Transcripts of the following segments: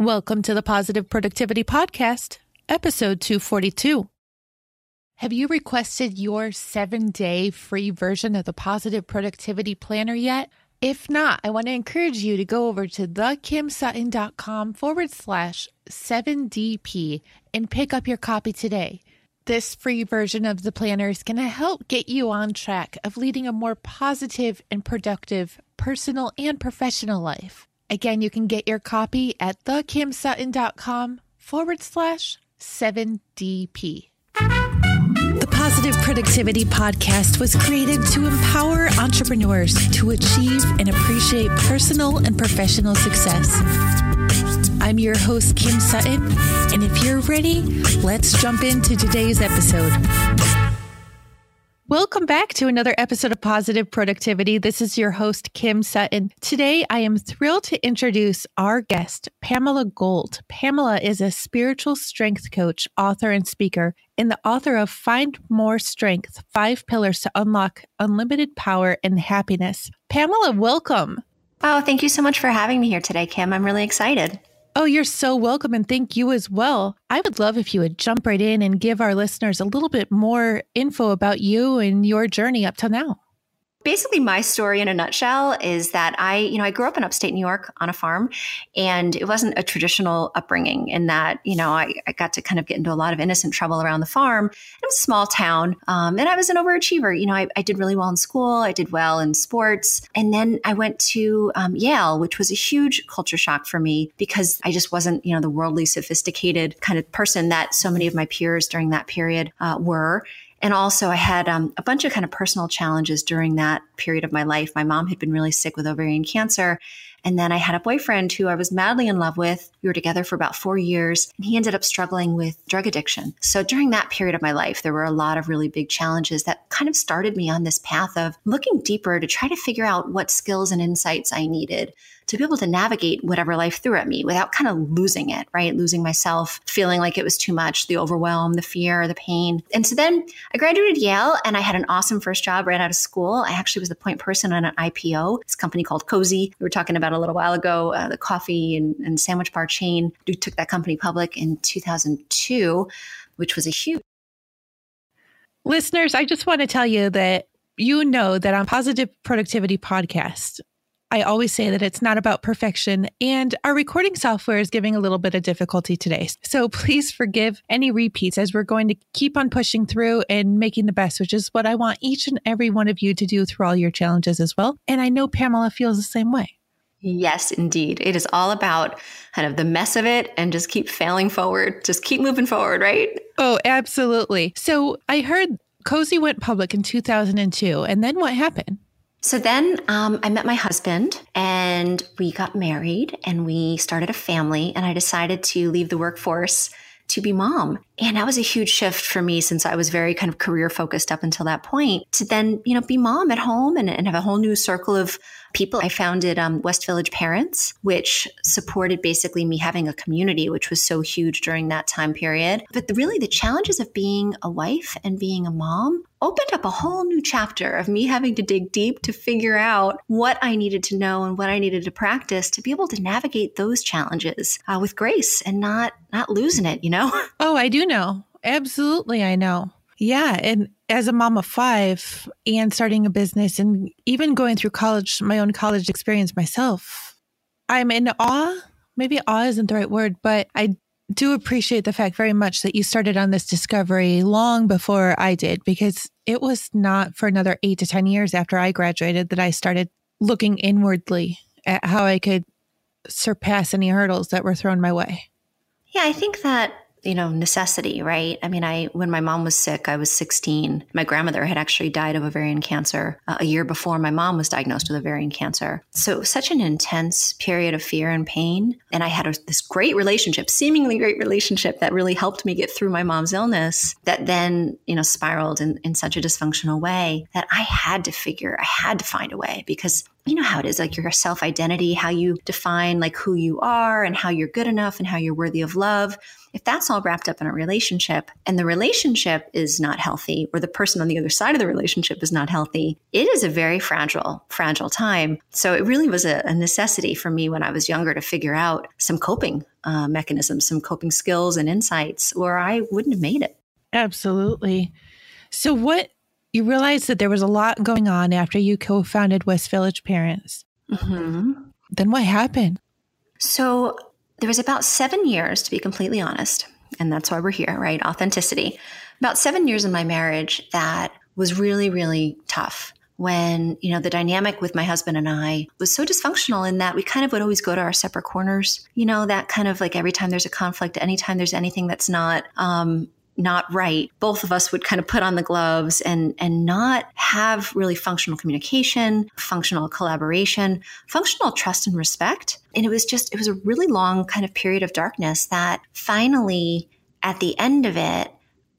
Welcome to the Positive Productivity Podcast, episode 242. Have you requested your seven day free version of the Positive Productivity Planner yet? If not, I want to encourage you to go over to thekimsutton.com forward slash 7DP and pick up your copy today. This free version of the planner is going to help get you on track of leading a more positive and productive personal and professional life. Again, you can get your copy at thekimsutton.com forward slash 7DP. The Positive Productivity Podcast was created to empower entrepreneurs to achieve and appreciate personal and professional success. I'm your host, Kim Sutton, and if you're ready, let's jump into today's episode. Welcome back to another episode of Positive Productivity. This is your host, Kim Sutton. Today, I am thrilled to introduce our guest, Pamela Gold. Pamela is a spiritual strength coach, author, and speaker, and the author of Find More Strength Five Pillars to Unlock Unlimited Power and Happiness. Pamela, welcome. Oh, thank you so much for having me here today, Kim. I'm really excited. Oh, you're so welcome. And thank you as well. I would love if you would jump right in and give our listeners a little bit more info about you and your journey up to now basically my story in a nutshell is that I, you know, I grew up in upstate New York on a farm and it wasn't a traditional upbringing in that, you know, I, I got to kind of get into a lot of innocent trouble around the farm. It was a small town. Um, and I was an overachiever. You know, I, I, did really well in school. I did well in sports. And then I went to um, Yale, which was a huge culture shock for me because I just wasn't, you know, the worldly sophisticated kind of person that so many of my peers during that period uh, were. And also, I had um, a bunch of kind of personal challenges during that period of my life. My mom had been really sick with ovarian cancer. And then I had a boyfriend who I was madly in love with. We were together for about four years, and he ended up struggling with drug addiction. So during that period of my life, there were a lot of really big challenges that kind of started me on this path of looking deeper to try to figure out what skills and insights I needed to be able to navigate whatever life threw at me without kind of losing it, right? Losing myself, feeling like it was too much, the overwhelm, the fear, the pain. And so then I graduated Yale and I had an awesome first job right out of school. I actually was the point person on an IPO, this company called Cosi. We were talking about a little while ago, uh, the coffee and, and sandwich bar chain. We took that company public in 2002, which was a huge Listeners, I just want to tell you that you know that on Positive Productivity Podcast, I always say that it's not about perfection, and our recording software is giving a little bit of difficulty today. So please forgive any repeats as we're going to keep on pushing through and making the best, which is what I want each and every one of you to do through all your challenges as well. And I know Pamela feels the same way. Yes, indeed. It is all about kind of the mess of it and just keep failing forward, just keep moving forward, right? Oh, absolutely. So I heard Cosi went public in 2002. And then what happened? So then um, I met my husband and we got married and we started a family. And I decided to leave the workforce to be mom. And that was a huge shift for me since I was very kind of career focused up until that point to then, you know, be mom at home and, and have a whole new circle of people. I founded um, West Village Parents, which supported basically me having a community, which was so huge during that time period. But the, really, the challenges of being a wife and being a mom opened up a whole new chapter of me having to dig deep to figure out what I needed to know and what I needed to practice to be able to navigate those challenges uh, with grace and not not losing it. You know? Oh, I do know. Absolutely, I know. Yeah. And as a mom of five and starting a business and even going through college, my own college experience myself, I'm in awe. Maybe awe isn't the right word, but I do appreciate the fact very much that you started on this discovery long before I did, because it was not for another eight to 10 years after I graduated that I started looking inwardly at how I could surpass any hurdles that were thrown my way. Yeah, I think that you know, necessity, right? I mean, I when my mom was sick, I was 16. My grandmother had actually died of ovarian cancer uh, a year before my mom was diagnosed with ovarian cancer. So such an intense period of fear and pain. And I had a, this great relationship, seemingly great relationship that really helped me get through my mom's illness that then, you know, spiraled in, in such a dysfunctional way that I had to figure, I had to find a way because you know how it is like your self identity, how you define like who you are and how you're good enough and how you're worthy of love. If that's all wrapped up in a relationship and the relationship is not healthy or the person on the other side of the relationship is not healthy, it is a very fragile, fragile time. So it really was a, a necessity for me when I was younger to figure out some coping uh, mechanisms, some coping skills and insights, or I wouldn't have made it. Absolutely. So, what you realized that there was a lot going on after you co founded West Village Parents. Mm-hmm. Then what happened? So, there was about seven years, to be completely honest, and that's why we're here, right? Authenticity. About seven years in my marriage that was really, really tough when, you know, the dynamic with my husband and I was so dysfunctional in that we kind of would always go to our separate corners. You know, that kind of like every time there's a conflict, anytime there's anything that's not um, not right, both of us would kind of put on the gloves and and not have really functional communication, functional collaboration, functional trust and respect. And it was just it was a really long kind of period of darkness that finally at the end of it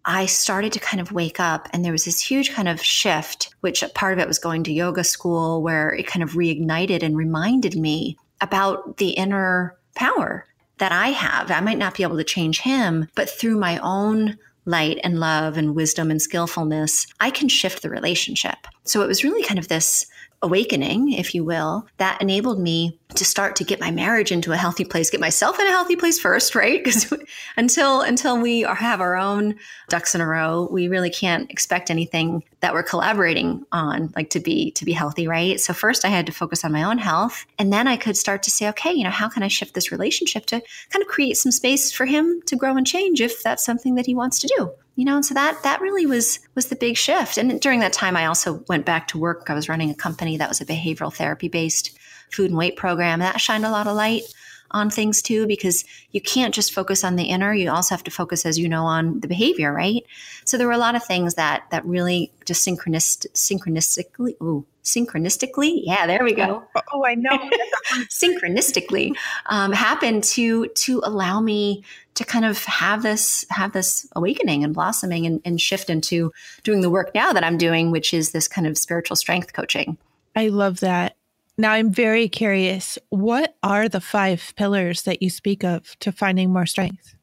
I started to kind of wake up and there was this huge kind of shift, which part of it was going to yoga school where it kind of reignited and reminded me about the inner power that I have. I might not be able to change him, but through my own light and love and wisdom and skillfulness, I can shift the relationship. So it was really kind of this awakening, if you will, that enabled me to start to get my marriage into a healthy place, get myself in a healthy place first, right? Because until until we are, have our own ducks in a row, we really can't expect anything that we're collaborating on like to be to be healthy, right? So first I had to focus on my own health, and then I could start to say, okay, you know, how can I shift this relationship to kind of create some space for him to grow and change if that's something that he wants to do you know and so that that really was was the big shift and during that time i also went back to work i was running a company that was a behavioral therapy based food and weight program. That shined a lot of light on things too, because you can't just focus on the inner. You also have to focus, as you know, on the behavior, right? So there were a lot of things that that really just synchronist, synchronistically, ooh, synchronistically, yeah, there we go. Oh, oh I know. synchronistically um, happened to to allow me to kind of have this have this awakening and blossoming and, and shift into doing the work now that I'm doing, which is this kind of spiritual strength coaching. I love that. Now, I'm very curious. What are the five pillars that you speak of to finding more strength?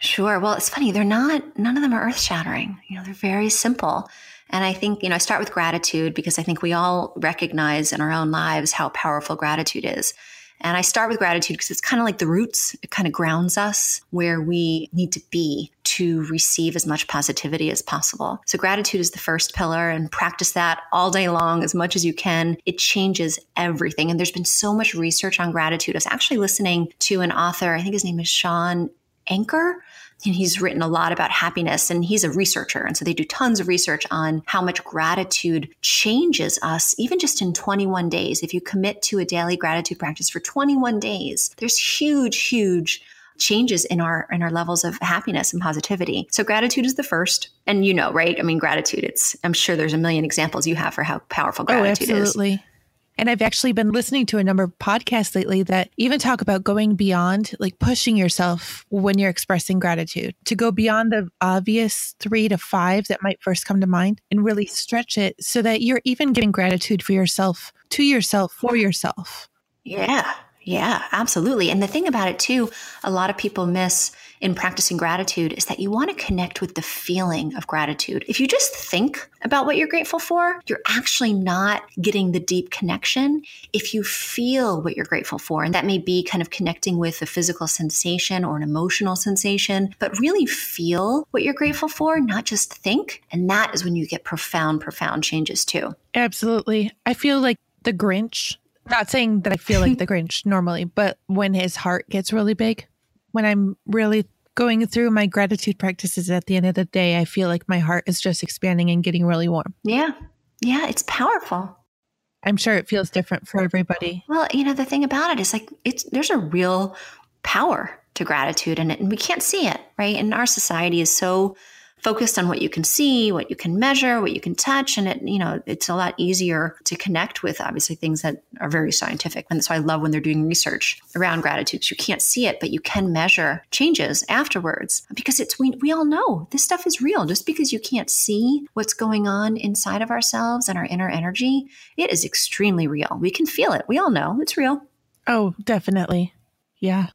Sure. Well, it's funny. They're not, none of them are earth shattering. You know, they're very simple. And I think, you know, I start with gratitude because I think we all recognize in our own lives how powerful gratitude is. And I start with gratitude because it's kind of like the roots. It kind of grounds us where we need to be to receive as much positivity as possible. So gratitude is the first pillar and practice that all day long as much as you can. It changes everything. And there's been so much research on gratitude. I was actually listening to an author, I think his name is Shawn Achor and he's written a lot about happiness and he's a researcher. And so they do tons of research on how much gratitude changes us, even just in 21 days. If you commit to a daily gratitude practice for 21 days, there's huge, huge changes in our in our levels of happiness and positivity. So gratitude is the first. And you know, right? I mean, gratitude, it's I'm sure there's a million examples you have for how powerful oh, gratitude oh, absolutely. is. And I've actually been listening to a number of podcasts lately that even talk about going beyond, like pushing yourself when you're expressing gratitude to go beyond the obvious three to five that might first come to mind and really stretch it so that you're even giving gratitude for yourself, to yourself, for yourself. Yeah. Yeah, absolutely. And the thing about it too, a lot of people miss in practicing gratitude is that you want to connect with the feeling of gratitude. If you just think about what you're grateful for, you're actually not getting the deep connection. If you feel what you're grateful for, and that may be kind of connecting with a physical sensation or an emotional sensation, but really feel what you're grateful for, not just think. And that is when you get profound, profound changes too. Absolutely. I feel like the Grinch not saying that I feel like the Grinch normally, but when his heart gets really big, when I'm really going through my gratitude practices at the end of the day, I feel like my heart is just expanding and getting really warm. Yeah. Yeah. It's powerful. I'm sure it feels different for everybody. Well, you know, the thing about it is like it's there's a real power to gratitude in it and we can't see it, right? And our society is so focused on what you can see, what you can measure, what you can touch. And it, you know, it's a lot easier to connect with obviously things that are very scientific. And so I love when they're doing research around gratitude. You can't see it, but you can measure changes afterwards because it's, we, we all know this stuff is real. Just because you can't see what's going on inside of ourselves and our inner energy, it is extremely real. We can feel it. We all know it's real. Oh, definitely. Yeah.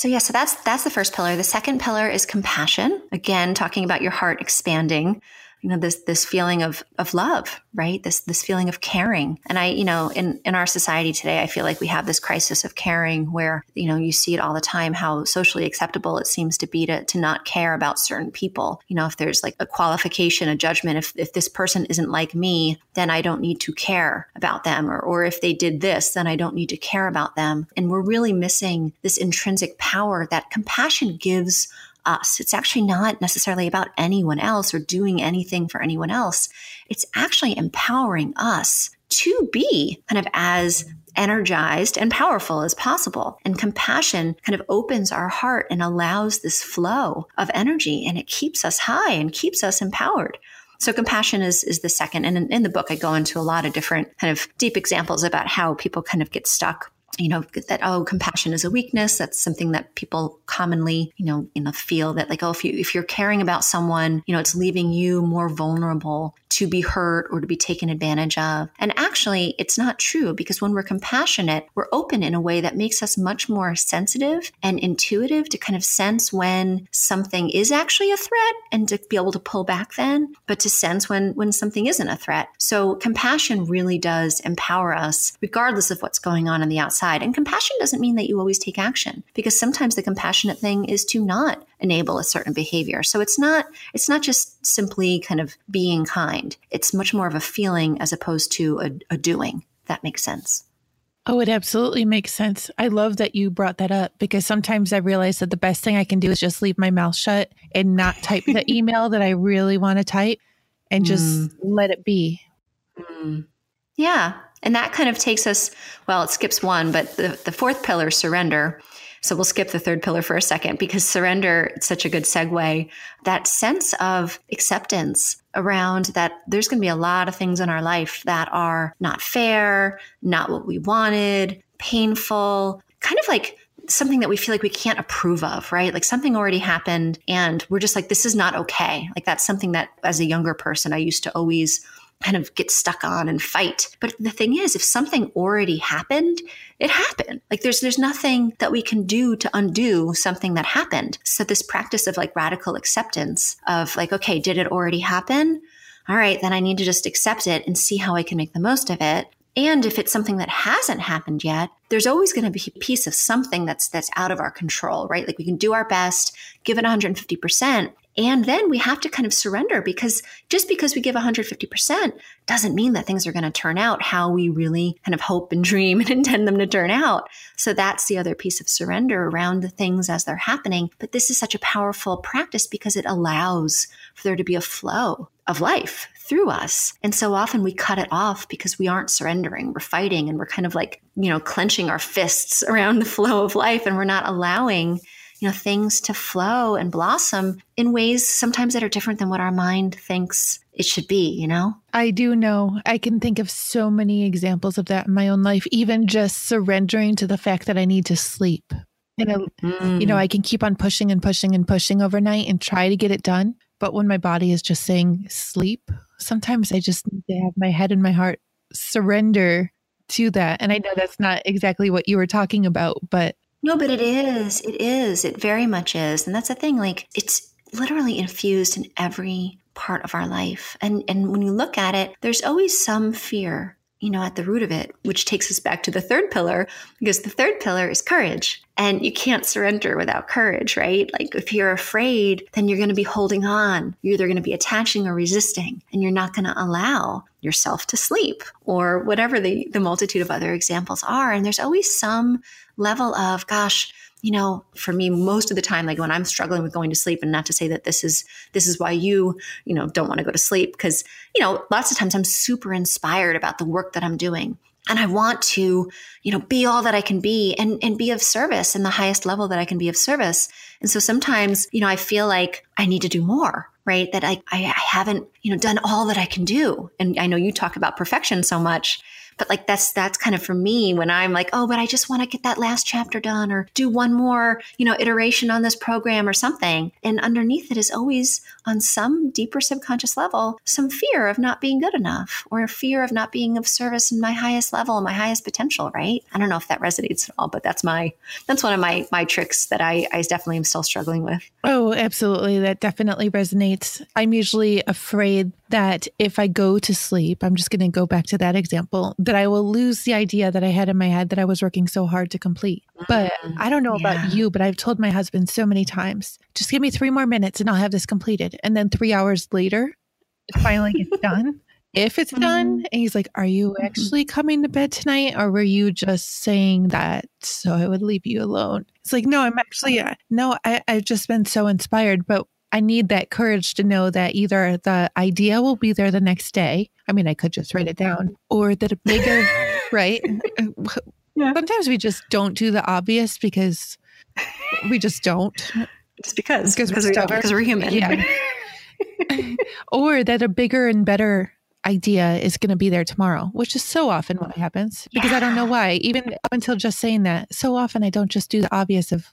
So yeah, so that's that's the first pillar. The second pillar is compassion. Again, talking about your heart expanding. You know this this feeling of of love right? This this feeling of caring. And i you know in in our society today i feel like we have this crisis of caring where you know you see it all the time how socially acceptable it seems to be to to not care about certain people. You know if there's like a qualification a judgment if if this person isn't like me then i don't need to care about them. Or or if they did this then i don't need to care about them. And we're really missing this intrinsic power that compassion gives us. It's actually not necessarily about anyone else or doing anything for anyone else. It's actually empowering us to be kind of as energized and powerful as possible. And compassion kind of opens our heart and allows this flow of energy and it keeps us high and keeps us empowered. So compassion is is the second. And in, in the book, I go into a lot of different kind of deep examples about how people kind of get stuck you know that oh compassion is a weakness. That's something that people commonly you know in the feel that like oh if you if you're caring about someone you know it's leaving you more vulnerable to be hurt or to be taken advantage of and actually it's not true because when we're compassionate we're open in a way that makes us much more sensitive and intuitive to kind of sense when something is actually a threat and to be able to pull back then but to sense when when something isn't a threat so compassion really does empower us regardless of what's going on on the outside. And compassion doesn't mean that you always take action because sometimes the compassionate thing is to not enable a certain behavior. So it's not it's not just simply kind of being kind. It's much more of a feeling as opposed to a, a doing. That makes sense. Oh, it absolutely makes sense. I love that you brought that up because sometimes I realize that the best thing I can do is just leave my mouth shut and not type the email that I really want to type and just mm. let it be. Mm. Yeah. And that kind of takes us, well, it skips one, but the, the fourth pillar, surrender. So we'll skip the third pillar for a second because surrender, it's such a good segue. That sense of acceptance around that there's going to be a lot of things in our life that are not fair, not what we wanted, painful, kind of like something that we feel like we can't approve of, right? Like something already happened and we're just like, this is not okay. Like that's something that as a younger person, I used to always kind of get stuck on and fight. But the thing is, if something already happened, it happened. Like there's there's nothing that we can do to undo something that happened. So this practice of like radical acceptance of like, okay, did it already happen? All right, then I need to just accept it and see how I can make the most of it. And if it's something that hasn't happened yet, there's always going to be a piece of something that's that's out of our control, right? Like we can do our best, give it 150%, and then we have to kind of surrender because just because we give 150% doesn't mean that things are going to turn out how we really kind of hope and dream and intend them to turn out. So that's the other piece of surrender around the things as they're happening. But this is such a powerful practice because it allows for there to be a flow of life through us. And so often we cut it off because we aren't surrendering. We're fighting and we're kind of like, you know, clenching our fists around the flow of life and we're not allowing you know things to flow and blossom in ways sometimes that are different than what our mind thinks it should be you know i do know i can think of so many examples of that in my own life even just surrendering to the fact that i need to sleep and mm. you know mm. i can keep on pushing and pushing and pushing overnight and try to get it done but when my body is just saying sleep sometimes i just need to have my head and my heart surrender to that and i know that's not exactly what you were talking about but no, but it is. It is. It very much is. And that's the thing. Like it's literally infused in every part of our life. And and when you look at it, there's always some fear, you know, at the root of it, which takes us back to the third pillar, because the third pillar is courage. And you can't surrender without courage, right? Like if you're afraid, then you're going to be holding on. You're either going to be attaching or resisting, and you're not going to allow yourself to sleep or whatever the, the multitude of other examples are. And there's always some level of, gosh, you know, for me, most of the time, like when I'm struggling with going to sleep, and not to say that this is this is why you, you know, don't want to go to sleep, because you know, lots of times I'm super inspired about the work that I'm doing, and I want to, you know, be all that I can be, and and be of service in the highest level that I can be of service. And so sometimes, you know, I feel like I need to do more, right? That I I haven't, you know, done all that I can do. And I know you talk about perfection so much but like that's that's kind of for me when I'm like, oh, but I just want to get that last chapter done or do one more, you know, iteration on this program or something. And underneath it is always on some deeper subconscious level, some fear of not being good enough or fear of not being of service in my highest level, my highest potential, right? I don't know if that resonates at all, but that's my that's one of my my tricks that I, I definitely am still struggling with. Oh, absolutely. That definitely resonates. I'm usually afraid that if I go to sleep, I'm just going to go back to that example, that I will lose the idea that I had in my head that I was working so hard to complete. But mm, I don't know yeah. about you, but I've told my husband so many times, just give me three more minutes and I'll have this completed. And then three hours later, it finally gets done. If it's done, mm-hmm. and he's like, Are you mm-hmm. actually coming to bed tonight? Or were you just saying that so I would leave you alone? It's like, No, I'm actually, uh, no, I, I've just been so inspired. But I need that courage to know that either the idea will be there the next day. I mean, I could just write it down, or that a bigger, right? Yeah. Sometimes we just don't do the obvious because we just don't. Just because. Because we're, we because we're human. Yeah. or that a bigger and better idea is going to be there tomorrow, which is so often what happens because yeah. I don't know why. Even up until just saying that, so often I don't just do the obvious of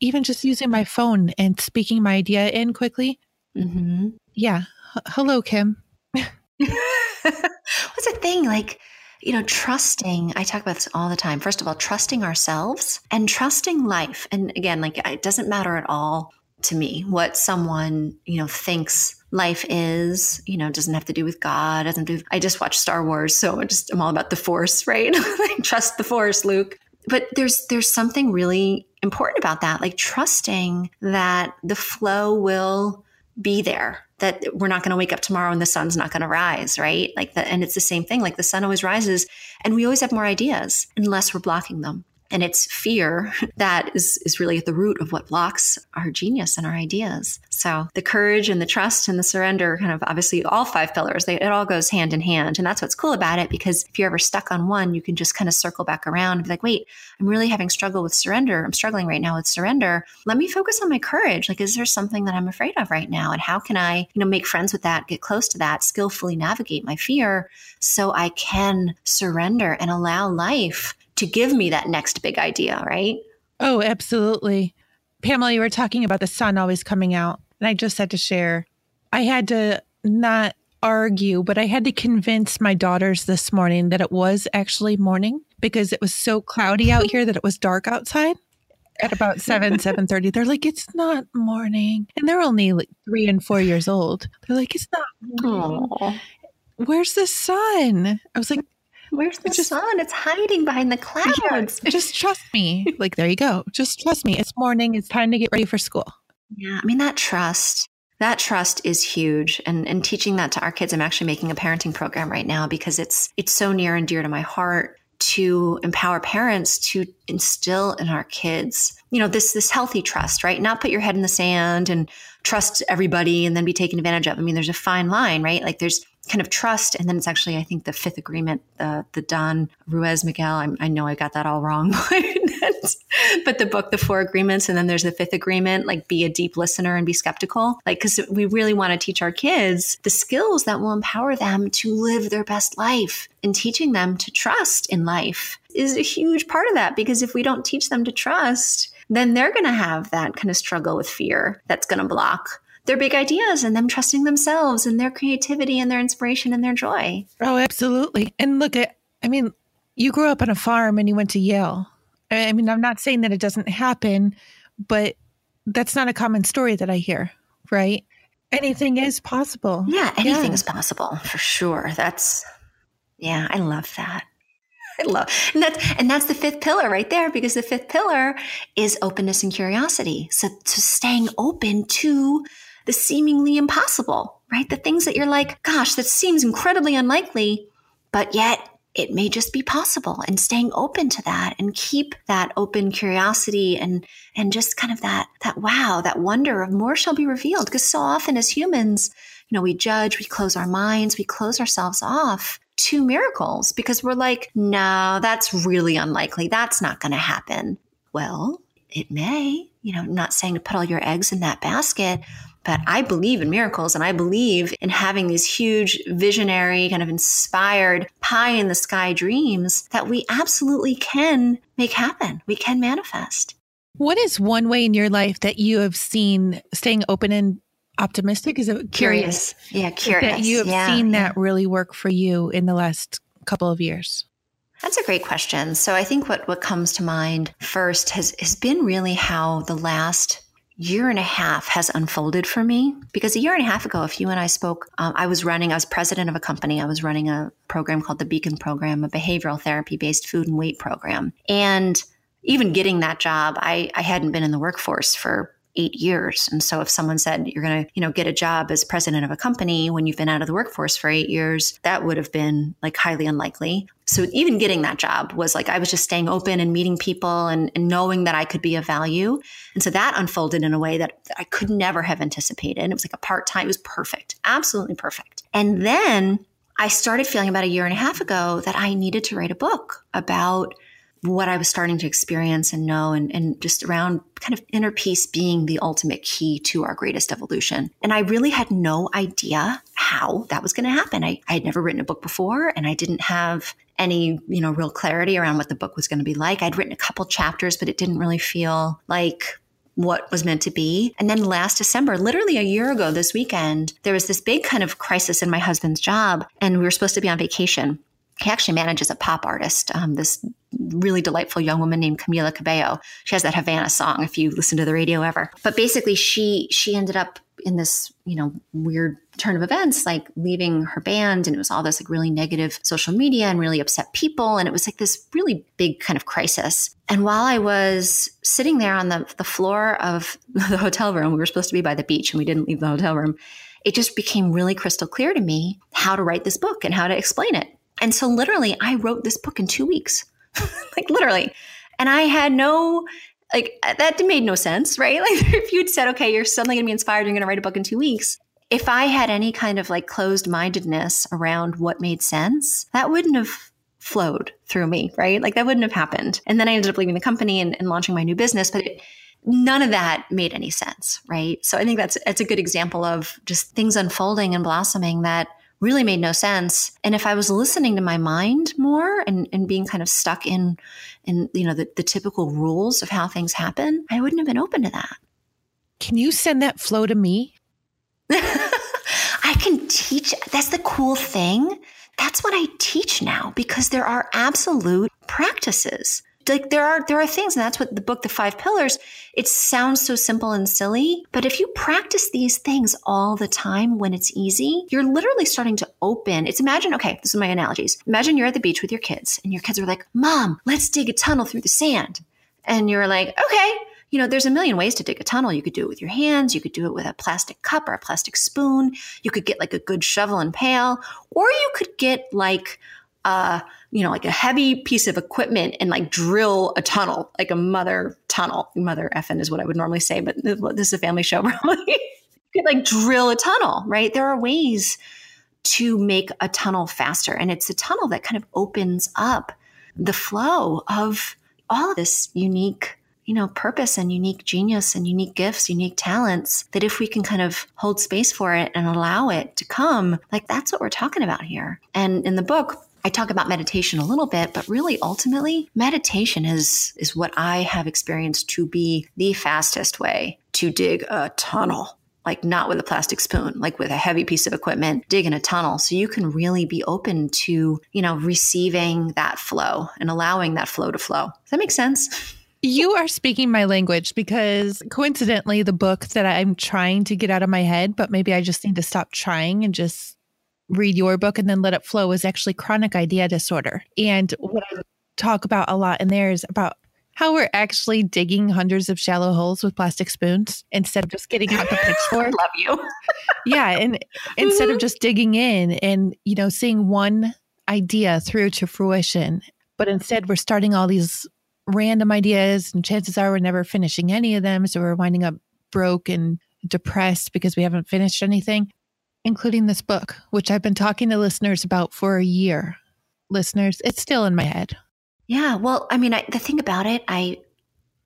even just using my phone and speaking my idea in quickly. Mm-hmm. Yeah. H- hello, Kim. What's the thing? Like, you know, trusting, I talk about this all the time. First of all, trusting ourselves and trusting life. And again, like, it doesn't matter at all to me what someone, you know, thinks life is, you know, doesn't have to do with God, doesn't do, I just watched Star Wars. So I just, I'm all about the force, right? Trust the force, Luke. But there's, there's something really important about that, like trusting that the flow will be there that we're not going to wake up tomorrow and the sun's not going to rise, right? Like that. And it's the same thing. Like the sun always rises and we always have more ideas unless we're blocking them. And it's fear that is, is really at the root of what blocks our genius and our ideas. So the courage and the trust and the surrender, kind of obviously all five pillars, they, it all goes hand in hand. And that's what's cool about it because if you're ever stuck on one, you can just kind of circle back around and be like, wait, I'm really having struggle with surrender. I'm struggling right now with surrender. Let me focus on my courage. Like, is there something that I'm afraid of right now? And how can I, you know, make friends with that, get close to that, skillfully navigate my fear so I can surrender and allow life to give me that next big idea, right? Oh, absolutely. Pamela, you were talking about the sun always coming out. And I just had to share, I had to not argue, but I had to convince my daughters this morning that it was actually morning because it was so cloudy out here that it was dark outside at about 7 7.30 they're like it's not morning and they're only like three and four years old they're like it's not morning. where's the sun i was like Where's the just, sun? It's hiding behind the clouds. Yeah, just trust me. like, there you go. Just trust me. It's morning. It's time to get ready for school. Yeah. I mean, that trust, that trust is huge. And, and teaching that to our kids, I'm actually making a parenting program right now because it's, it's so near and dear to my heart to empower parents to instill in our kids you know this this healthy trust right not put your head in the sand and trust everybody and then be taken advantage of i mean there's a fine line right like there's kind of trust. And then it's actually, I think, the fifth agreement, the the Don Ruiz Miguel. I'm, i know I got that all wrong, but the book, the four agreements, and then there's the fifth agreement, like be a deep listener and be skeptical. Like, because we really want to teach our kids the skills that will empower them to live their best life. And teaching them to trust in life is a huge part of that. Because if we don't teach them to trust, then they're going to have that kind of struggle with fear that's going to block their big ideas and them trusting themselves and their creativity and their inspiration and their joy. Oh, absolutely. And look at, I mean, you grew up on a farm and you went to Yale. I mean, I'm not saying that it doesn't happen, but that's not a common story that I hear, right? Anything is possible. Yeah, anything yeah. is possible for sure. That's, yeah, I love that. I love, and that's and that's the fifth pillar right there because the fifth pillar is openness and curiosity. So, to staying open to the seemingly impossible, right? The things that you're like, gosh, that seems incredibly unlikely, but yet it may just be possible. And staying open to that and keep that open curiosity and and just kind of that that wow that wonder of more shall be revealed. Because so often as humans you know we judge we close our minds we close ourselves off to miracles because we're like no that's really unlikely. That's not going to happen. Well it may you know not saying to put all your eggs in that basket But I believe in miracles and I believe in having these huge, visionary, kind of inspired, pie in the sky dreams that we absolutely can make happen. We can manifest. What is one way in your life that you have seen staying open and optimistic? Is it curious? curious. Yeah, curious. That you have yeah, seen yeah. that really work for you in the last couple of years? That's a great question. So I think what, what comes to mind first has, has been really how the last year and a half has unfolded for me. Because a year and a half ago, if you and I spoke, um, I was running, I was president of a company. I was running a program called the Beacon Program, a behavioral therapy based food and weight program. And even getting that job, I, I hadn't been in the workforce for eight years. And so if someone said you're going to, you know, get a job as president of a company when you've been out of the workforce for eight years, that would have been like highly unlikely. So even getting that job was like I was just staying open and meeting people and, and knowing that I could be of value. And so that unfolded in a way that I could never have anticipated. It was like a part time, it was perfect, absolutely perfect. And then I started feeling about a year and a half ago that I needed to write a book about what I was starting to experience and know, and, and just around kind of inner peace being the ultimate key to our greatest evolution. And I really had no idea how that was going to happen. I, I had never written a book before, and I didn't have any, you know, real clarity around what the book was going to be like. I'd written a couple chapters, but it didn't really feel like what was meant to be. And then last December, literally a year ago this weekend, there was this big kind of crisis in my husband's job, and we were supposed to be on vacation he actually manages a pop artist, um, this really delightful young woman named Camila Cabello. She has that Havana song if you listen to the radio ever. But basically she she ended up in this, you know, weird turn of events, like leaving her band, and it was all this like really negative social media and really upset people. And it was like this really big kind of crisis. And while I was sitting there on the, the floor of the hotel room, we were supposed to be by the beach and we didn't leave the hotel room. It just became really crystal clear to me how to write this book and how to explain it. And so literally I wrote this book in two weeks, like literally. And I had no, like uh, that made no sense, right? Like if you'd said, okay, you're suddenly gonna be inspired, you're gonna write a book in two weeks. If I had any kind of like closed mindedness around what made sense, that wouldn't have flowed through me, right? Like that wouldn't have happened. And then I ended up leaving the company and, and launching my new business, but it, none of that made any sense, right? So I think that's that's a good example of just things unfolding and blossoming that really made no sense. And if I was listening to my mind more and, and being kind of stuck in, in you know, the, the typical rules of how things happen, I wouldn't have been open to that. Can you send that flow to me? I can teach. That's the cool thing. That's what I teach now because there are absolute practices like there are there are things and that's what the book the five pillars it sounds so simple and silly but if you practice these things all the time when it's easy you're literally starting to open it's imagine okay this is my analogies imagine you're at the beach with your kids and your kids are like mom let's dig a tunnel through the sand and you're like okay you know, there's a million ways to dig a tunnel. You could do it with your hands. You could do it with a plastic cup or a plastic spoon. You could get like a good shovel and pail, or you could get like you know, like a heavy piece of equipment and like drill a tunnel, like a mother tunnel. Mother effing is what I would normally say, but this is a family show, probably. you could like drill a tunnel, right? There are ways to make a tunnel faster. And it's a tunnel that kind of opens up the flow of all of this unique, you know, purpose and unique genius and unique gifts, unique talents that if we can kind of hold space for it and allow it to come, like that's what we're talking about here. And in the book, I talk about meditation a little bit, but really ultimately meditation is is what I have experienced to be the fastest way to dig a tunnel. Like not with a plastic spoon, like with a heavy piece of equipment, digging a tunnel. So you can really be open to, you know, receiving that flow and allowing that flow to flow. Does that make sense? You are speaking my language because coincidentally, the book that I'm trying to get out of my head, but maybe I just need to stop trying and just read your book and then let it flow is actually chronic idea disorder. And what I talk about a lot in there is about how we're actually digging hundreds of shallow holes with plastic spoons instead of just getting out the pitchfork. Love you. yeah, and instead of mm-hmm. just digging in and you know seeing one idea through to fruition, but instead we're starting all these random ideas, and chances are we're never finishing any of them, so we're winding up broke and depressed because we haven't finished anything including this book, which I've been talking to listeners about for a year. Listeners, it's still in my head. Yeah. Well, I mean, I, the thing about it, I,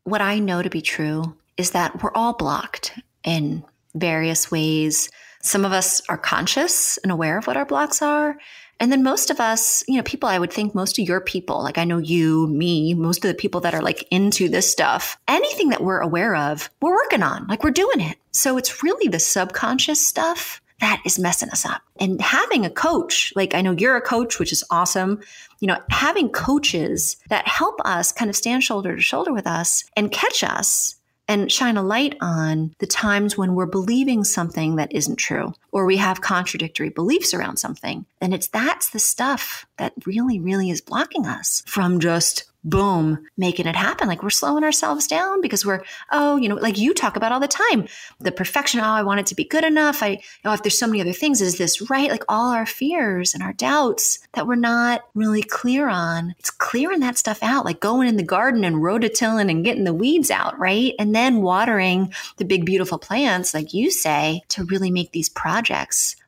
what I know to be true is that we're all blocked in various ways. Some of us are conscious and aware of what our blocks are. And then most of us, you know, people, I would think most of your people, like I know you, me, most of the people that are like into this stuff, anything that we're aware of, we're working on, like we're doing it. So it's really the subconscious stuff that is messing us up. And having a coach, like I know you're a coach, which is awesome. You know, having coaches that help us kind of stand shoulder to shoulder with us and catch us and shine a light on the times when we're believing something that isn't true or we have contradictory beliefs around something. And it's that's the stuff that really, really is blocking us from just boom, making it happen. Like we're slowing ourselves down because we're, oh, you know, like you talk about all the time, the perfection. Oh, I want it to be good enough. I, know, if there's so many other things, is this right? Like all our fears and our doubts that we're not really clear on. It's clearing that stuff out, like going in the garden and rototilling and getting the weeds out, right? And then watering the big, beautiful plants, like you say, to really make these projects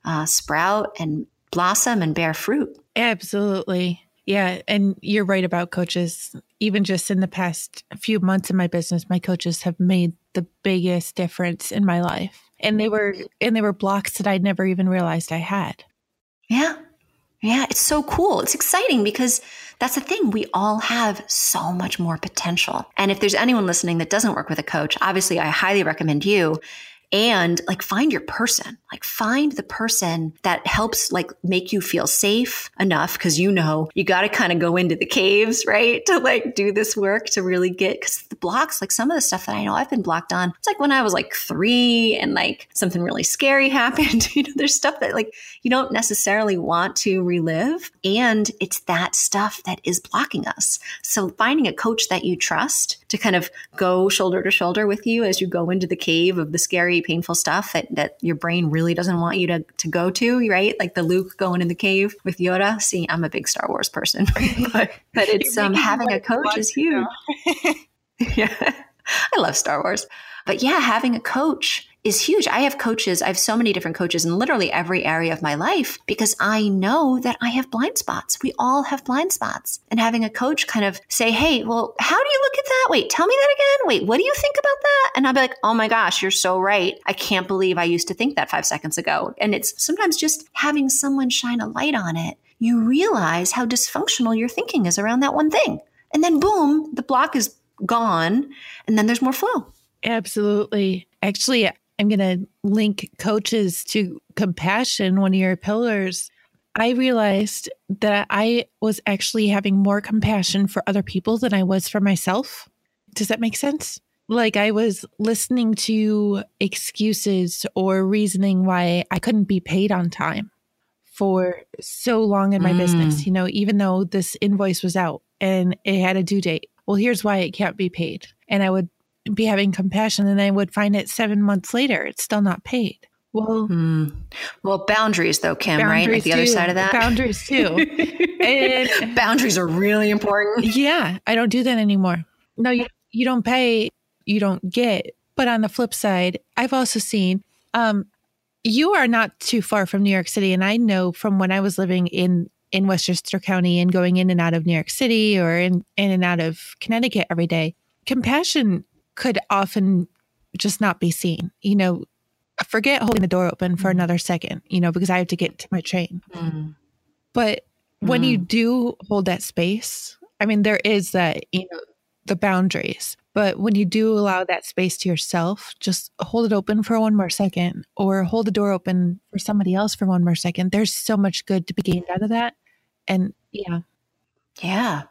uh, sprout and blossom and bear fruit. Absolutely. Yeah, and you're right about coaches. Even just in the past few months in my business, my coaches have made the biggest difference in my life. And they were and they were blocks that I'd never even realized I had. Yeah. Yeah, it's so cool. It's exciting because that's the thing. We all have so much more potential. And if there's anyone listening that doesn't work with a coach, obviously I highly recommend you and like find your person. Like find the person that helps like make you feel safe enough because you know you got to kind of go into the caves right to like do this work to really get because the blocks like some of the stuff that i know i've been blocked on it's like when i was like three and like something really scary happened you know there's stuff that like you don't necessarily want to relive and it's that stuff that is blocking us. So finding a coach that you trust to kind of go shoulder to shoulder with you as you go into the cave of the scary painful stuff that, that your brain really doesn't want you to, to go to, right? Like the Luke going in the cave with Yoda. See, I'm a big Star Wars person, but, but it's um, having a coach is huge. yeah. I love Star Wars. But yeah, having a coach is huge. I have coaches. I have so many different coaches in literally every area of my life because I know that I have blind spots. We all have blind spots. And having a coach kind of say, Hey, well, how do you look at that? Wait, tell me that again. Wait, what do you think about that? And I'll be like, Oh my gosh, you're so right. I can't believe I used to think that five seconds ago. And it's sometimes just having someone shine a light on it. You realize how dysfunctional your thinking is around that one thing. And then boom, the block is gone. And then there's more flow. Absolutely. Actually, I'm going to link coaches to compassion, one of your pillars. I realized that I was actually having more compassion for other people than I was for myself. Does that make sense? Like I was listening to excuses or reasoning why I couldn't be paid on time for so long in my mm. business, you know, even though this invoice was out and it had a due date. Well, here's why it can't be paid. And I would be having compassion and I would find it seven months later, it's still not paid. Well, hmm. well, boundaries though, Kim, right? Like the too. other side of that. Boundaries too. and boundaries are really important. Yeah, I don't do that anymore. No, you you don't pay, you don't get. But on the flip side, I've also seen um, you are not too far from New York City, and I know from when I was living in in Westchester County and going in and out of New York City or in in and out of Connecticut every day. Compassion could often just not be seen. You know, forget holding the door open for mm. another second, you know, because I have to get to my train. Mm. But when mm. you do hold that space, I mean, there is that, you know, the boundaries. But when you do allow that space to yourself, just hold it open for one more second or hold the door open for somebody else for one more second. There's so much good to be gained out of that. And yeah. Yeah.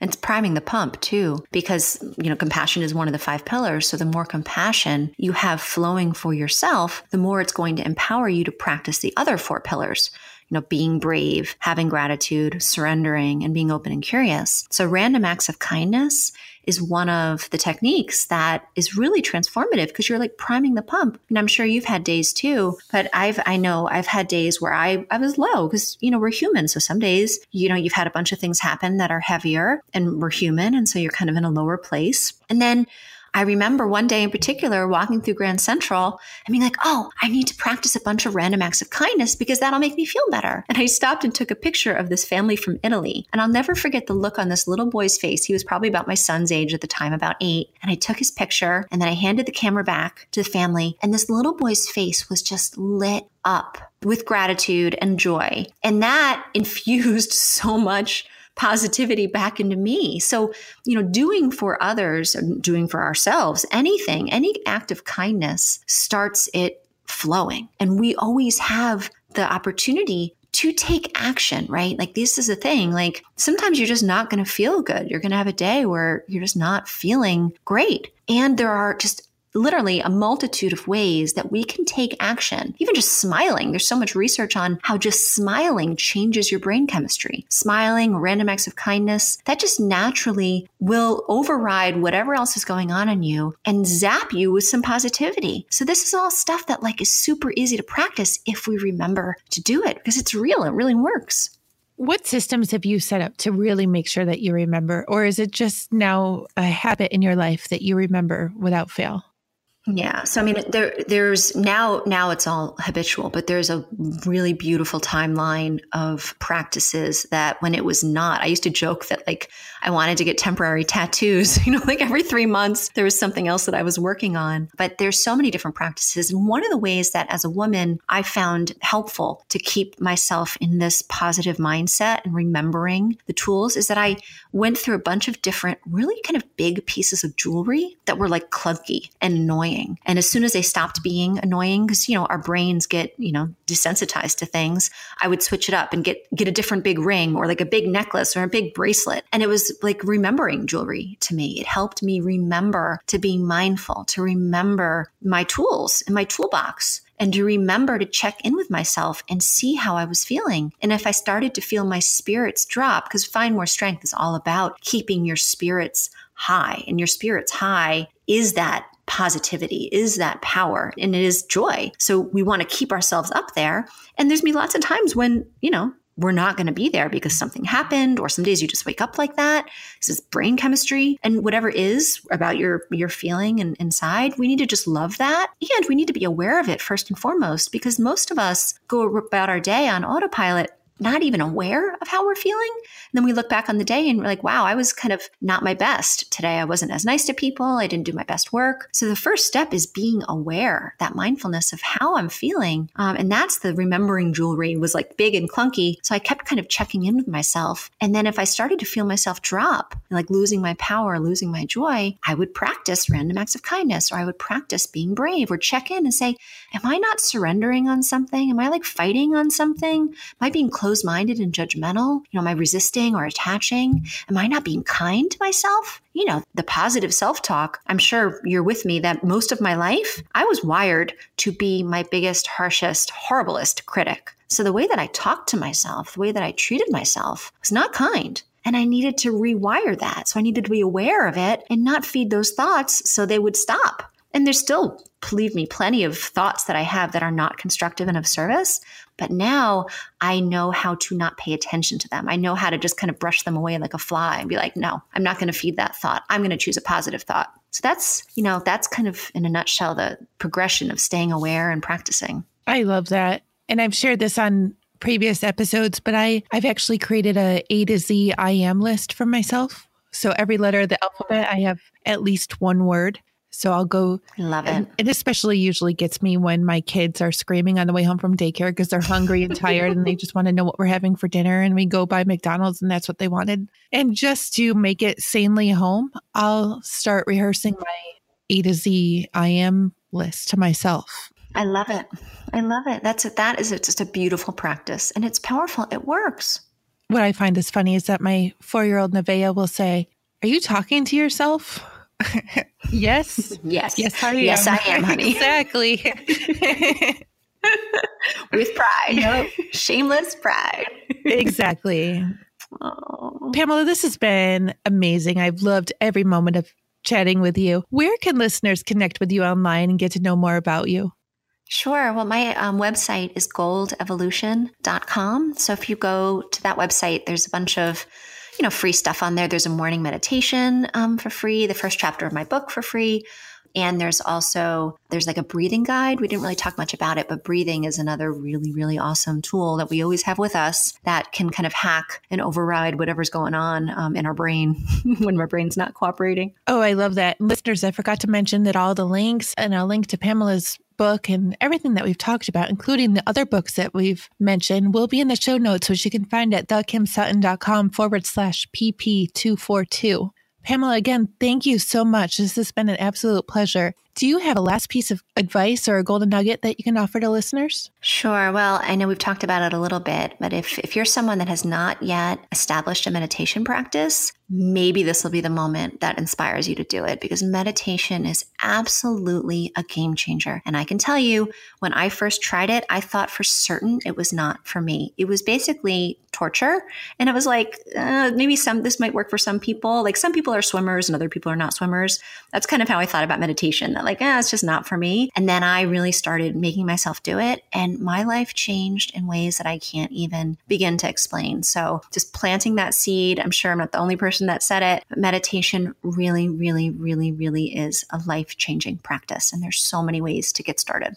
And it's priming the pump too, because, you know, compassion is one of the five pillars. So the more compassion you have flowing for yourself, the more it's going to empower you to practice the other four pillars you know, being brave, having gratitude, surrendering, and being open and curious. So random acts of kindness is one of the techniques that is really transformative because you're like priming the pump. And I'm sure you've had days too, but I've, I know I've had days where I, I was low because, you know, we're human. So some days, you know, you've had a bunch of things happen that are heavier and we're human. And so you're kind of in a lower place. And then I remember one day in particular walking through Grand Central and being like, oh, I need to practice a bunch of random acts of kindness because that'll make me feel better. And I stopped and took a picture of this family from Italy. And I'll never forget the look on this little boy's face. He was probably about my son's age at the time, about eight. And I took his picture and then I handed the camera back to the family. And this little boy's face was just lit up with gratitude and joy. And that infused so much positivity back into me. So, you know, doing for others, doing for ourselves, anything, any act of kindness starts it flowing. And we always have the opportunity to take action, right? Like this is a thing. Like sometimes you're just not going to feel good. You're going to have a day where you're just not feeling great. And there are just literally a multitude of ways that we can take action. Even just smiling. There's so much research on how just smiling changes your brain chemistry. Smiling, random acts of kindness, that just naturally will override whatever else is going on in you and zap you with some positivity. So this is all stuff that like is super easy to practice if we remember to do it because it's real. It really works. What systems have you set up to really make sure that you remember? Or is it just now a habit in your life that you remember without fail? Yeah. So I mean there there's now now it's all habitual, but there's a really beautiful timeline of practices that when it was not, I used to joke that like I wanted to get temporary tattoos, you know, like every 3 months there was something else that I was working on. But there's so many different practices and one of the ways that as a woman I found helpful to keep myself in this positive mindset and remembering the tools is that I went through a bunch of different really kind of big pieces of jewelry that were like clunky and annoying annoying. And as soon as they stopped being annoying, because, you know, our brains get, you know, desensitized to things, I would switch it up and get, get a different big ring or like a big necklace or a big bracelet. And it was like remembering jewelry to me. It helped me remember to be mindful, to remember my tools in my toolbox and to remember to check in with myself and see how I was feeling. And if I started to feel my spirits drop, because Find More Strength is all about keeping your spirits high, and your spirits high is that positivity, is that power, and it is joy. So we want to keep ourselves up there. And there's me lots of times when, you know, we're not going to be there because something happened or some days you just wake up like that this is brain chemistry and whatever is about your your feeling and inside we need to just love that and we need to be aware of it first and foremost because most of us go about our day on autopilot not even aware of how we're feeling. And then we look back on the day and we're like, wow, I was kind of not my best today. I wasn't as nice to people. I didn't do my best work. So the first step is being aware, that mindfulness of how I'm feeling. Um, and that's the remembering jewelry was like big and clunky. So I kept kind of checking in with myself. And then if I started to feel myself drop, like losing my power, losing my joy, I would practice random acts of kindness or I would practice being brave or check in and say, am I not surrendering on something? Am I like fighting on something? Am I being close closed minded and judgmental? You know, am I resisting or attaching? Am I not being kind to myself? You know, the positive self talk, I'm sure you're with me that most of my life, I was wired to be my biggest, harshest, horriblest critic. So the way that I talked to myself, the way that I treated myself was not kind. And I needed to rewire that. So I needed to be aware of it and not feed those thoughts so they would stop. And there's still, believe me, plenty of thoughts that I have that are not constructive and of service. But now I know how to not pay attention to them. I know how to just kind of brush them away like a fly and be like, no, I'm not going to feed that thought. I'm going to choose a positive thought. So that's, you know, that's kind of in a nutshell the progression of staying aware and practicing. I love that. And I've shared this on previous episodes, but I, I've actually created a A to Z I am list for myself. So every letter of the alphabet, I have at least one word. So I'll go. Love it. And it especially usually gets me when my kids are screaming on the way home from daycare because they're hungry and tired and they just want to know what we're having for dinner. And we go by McDonald's and that's what they wanted. And just to make it sanely home, I'll start rehearsing my A to Z I am list to myself. I love it. I love it. That's it. That is just a beautiful practice and it's powerful. It works. What I find is funny is that my four year old Nevaeh will say, Are you talking to yourself? yes. Yes. Yes, I am. Yes, I am, honey. exactly. With pride. Yep. Shameless pride. exactly. Oh. Pamela, this has been amazing. I've loved every moment of chatting with you. Where can listeners connect with you online and get to know more about you? Sure. Well, my um, website is goldevolution.com. So if you go to that website, there's a bunch of you know, free stuff on there. There's a morning meditation um, for free, the first chapter of my book for free. And there's also there's like a breathing guide. We didn't really talk much about it, but breathing is another really really awesome tool that we always have with us that can kind of hack and override whatever's going on um, in our brain when our brain's not cooperating. Oh, I love that, listeners! I forgot to mention that all the links and a link to Pamela's book and everything that we've talked about, including the other books that we've mentioned, will be in the show notes, which you can find at thekimsutton.com forward slash pp242. Pamela, again, thank you so much. This has been an absolute pleasure. Do you have a last piece of advice or a golden nugget that you can offer to listeners? Sure. Well, I know we've talked about it a little bit, but if, if you're someone that has not yet established a meditation practice, maybe this will be the moment that inspires you to do it because meditation is absolutely a game changer. And I can tell you, when I first tried it, I thought for certain it was not for me. It was basically torture. And I was like, uh, maybe some, this might work for some people. Like some people are swimmers and other people are not swimmers. That's kind of how I thought about meditation that like, ah, it's just not for me. And then I really started making myself do it. And my life changed in ways that I can't even begin to explain. So just planting that seed, I'm sure I'm not the only person that said it, but meditation really, really, really, really is a life changing practice. And there's so many ways to get started.